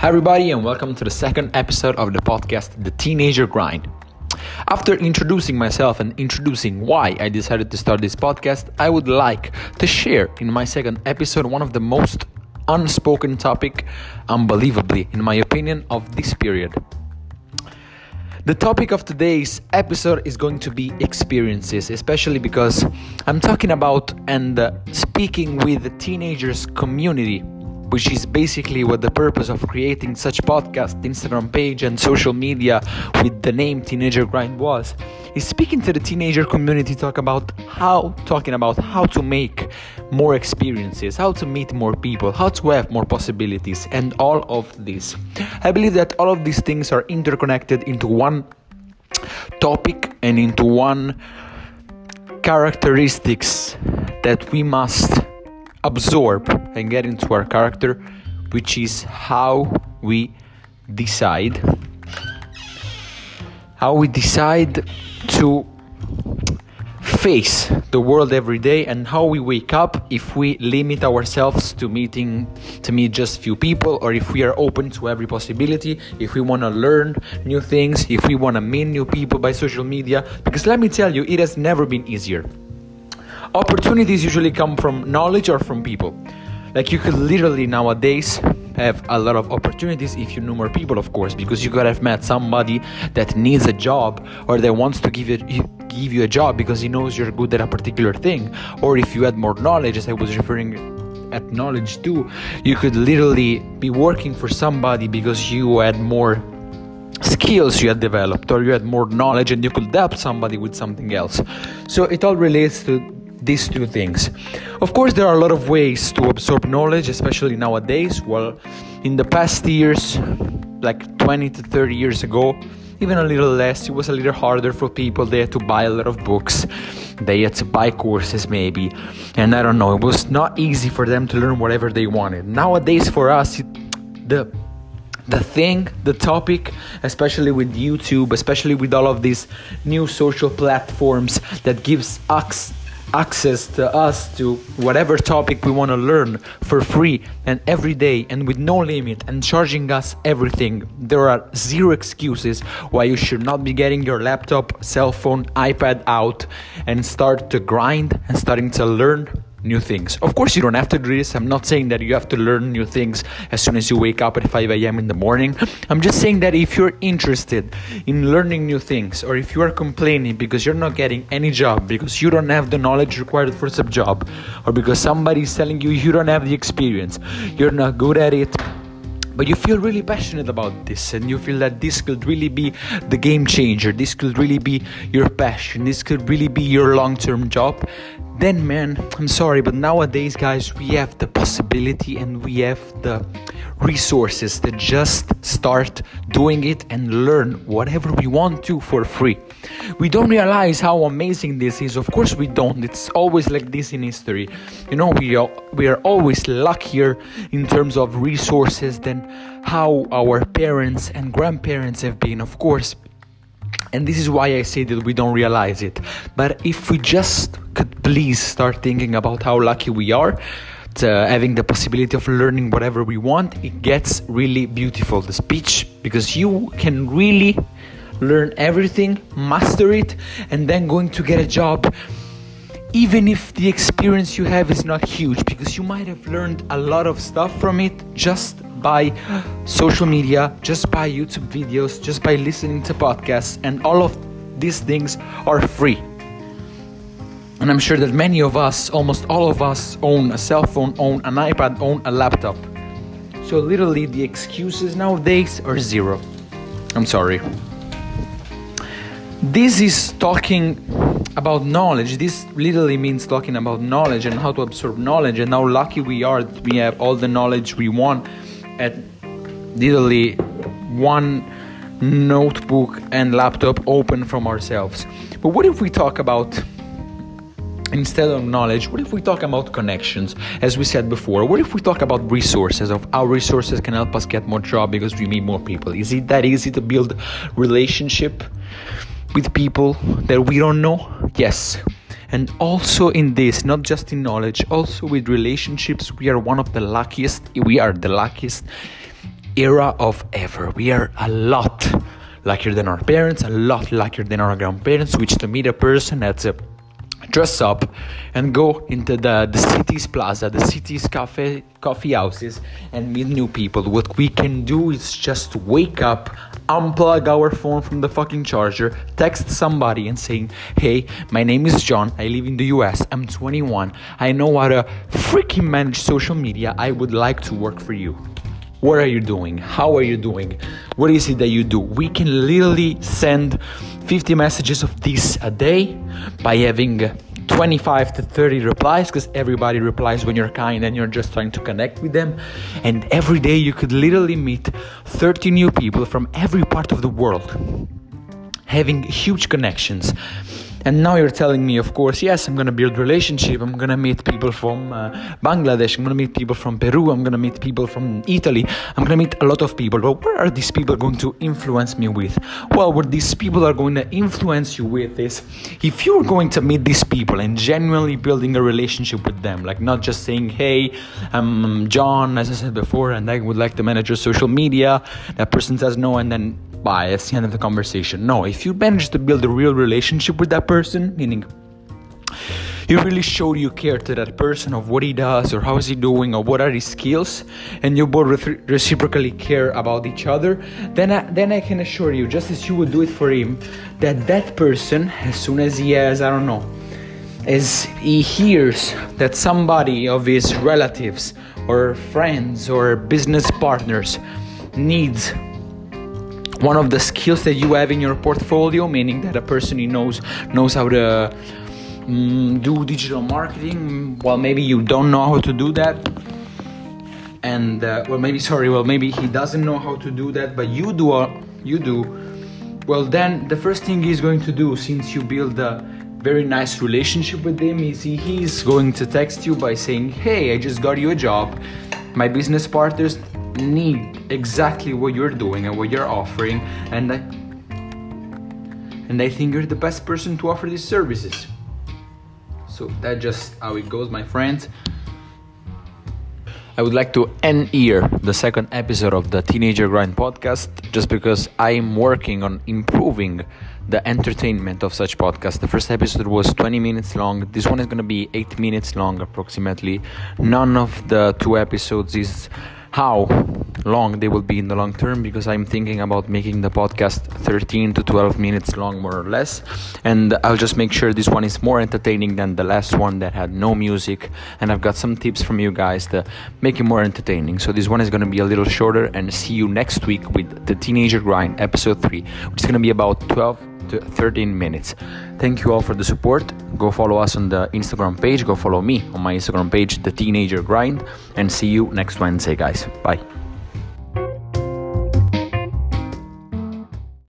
Hi, everybody, and welcome to the second episode of the podcast, The Teenager Grind. After introducing myself and introducing why I decided to start this podcast, I would like to share in my second episode one of the most unspoken topic, unbelievably, in my opinion, of this period. The topic of today's episode is going to be experiences, especially because I'm talking about and uh, speaking with the teenagers community which is basically what the purpose of creating such podcast instagram page and social media with the name teenager grind was is speaking to the teenager community talk about how talking about how to make more experiences how to meet more people how to have more possibilities and all of this. I believe that all of these things are interconnected into one topic and into one characteristics that we must absorb and get into our character, which is how we decide. How we decide to face the world every day and how we wake up if we limit ourselves to meeting to meet just few people or if we are open to every possibility if we want to learn new things if we want to meet new people by social media because let me tell you it has never been easier opportunities usually come from knowledge or from people. Like you could literally nowadays have a lot of opportunities if you know more people, of course, because you could have met somebody that needs a job or that wants to give you give you a job because he knows you're good at a particular thing. Or if you had more knowledge, as I was referring at knowledge too, you could literally be working for somebody because you had more skills you had developed or you had more knowledge and you could help somebody with something else. So it all relates to these two things. Of course, there are a lot of ways to absorb knowledge, especially nowadays. Well, in the past years, like 20 to 30 years ago, even a little less, it was a little harder for people. They had to buy a lot of books, they had to buy courses, maybe, and I don't know, it was not easy for them to learn whatever they wanted. Nowadays, for us, it, the the thing, the topic, especially with YouTube, especially with all of these new social platforms that gives us access to us to whatever topic we want to learn for free and every day and with no limit and charging us everything. There are zero excuses why you should not be getting your laptop, cell phone, iPad out and start to grind and starting to learn new things. Of course, you don't have to do this. I'm not saying that you have to learn new things as soon as you wake up at 5 a.m. in the morning. I'm just saying that if you're interested in learning new things, or if you are complaining because you're not getting any job, because you don't have the knowledge required for some job, or because somebody is telling you you don't have the experience, you're not good at it, but you feel really passionate about this and you feel that this could really be the game changer this could really be your passion this could really be your long-term job then man i'm sorry but nowadays guys we have the possibility and we have the resources to just start doing it and learn whatever we want to for free. We don't realize how amazing this is. Of course we don't. It's always like this in history. You know we are we are always luckier in terms of resources than how our parents and grandparents have been of course and this is why I say that we don't realize it. But if we just could please start thinking about how lucky we are, uh, having the possibility of learning whatever we want, it gets really beautiful. The speech, because you can really learn everything, master it, and then going to get a job even if the experience you have is not huge because you might have learned a lot of stuff from it just by social media, just by YouTube videos, just by listening to podcasts, and all of these things are free. And I'm sure that many of us, almost all of us, own a cell phone, own an iPad, own a laptop. So literally, the excuses nowadays are zero. I'm sorry. This is talking about knowledge. This literally means talking about knowledge and how to absorb knowledge and how lucky we are that we have all the knowledge we want at literally one notebook and laptop open from ourselves. But what if we talk about instead of knowledge, what if we talk about connections? As we said before, what if we talk about resources of our resources can help us get more job because we meet more people? Is it that easy to build relationship with people that we don't know? Yes. And also in this, not just in knowledge, also with relationships, we are one of the luckiest, we are the luckiest era of ever. We are a lot luckier than our parents, a lot luckier than our grandparents, which to meet a person that's a dress up and go into the, the city's plaza, the city's cafe, coffee houses, and meet new people. What we can do is just wake up, unplug our phone from the fucking charger, text somebody and saying, Hey, my name is John, I live in the US, I'm 21, I know how to freaking manage social media, I would like to work for you. What are you doing? How are you doing? What is it that you do? We can literally send 50 messages of this a day by having 25 to 30 replies because everybody replies when you're kind and you're just trying to connect with them. And every day you could literally meet 30 new people from every part of the world, having huge connections and now you're telling me of course yes i'm to build relationship i'm to meet people from uh, bangladesh i'm to meet people from peru i'm to meet people from italy i'm to meet a lot of people. But where are these people going to influence me with? Well what these people are going to influence you with is if you're going to meet these people and genuinely building a relationship with them like not just saying hey i'm john as i said before and i would like to manage your social media that person says no and then that's the end of the conversation. No, if you manage to build a real relationship with that person, meaning you really show you care to that person of what he does or how is he doing or what are his skills and you both reciprocally care about each other then I, then I can assure you just as you would do it for him that that person as soon as he has I don't know as he hears that somebody of his relatives or friends or business partners needs one of the skills that you have in your portfolio meaning that a person who knows knows how to um, do digital marketing well maybe you don't know how to do that. And uh, well maybe sorry well maybe he doesn't know how to do that but you do uh, you do. Well then the first thing he's going to do since you build a very nice relationship with him is he, he's going to text you by saying hey i just got you a job. My business partners need exactly what you're doing and what you're offering and I, and I think you're the best person to offer these services. So that's just how it goes, my friends. I would like to end here the second episode of the Teenager Grind podcast just because I'm working on improving the entertainment of such podcast. The first episode was 20 minutes long. This one is going to be 8 minutes long approximately. None of the two episodes is how long they will be in the long term because I'm thinking about making the podcast 13 to 12 minutes long, more or less. And I'll just make sure this one is more entertaining than the last one that had no music. And I've got some tips from you guys to make it more entertaining. So this one is going to be a little shorter. And see you next week with the Teenager Grind, episode 3, which is going to be about 12 to 13 minutes. Thank you all for the support. Go follow us on the Instagram page. Go follow me on my Instagram page, The Teenager Grind. And see you next Wednesday, guys. Bye.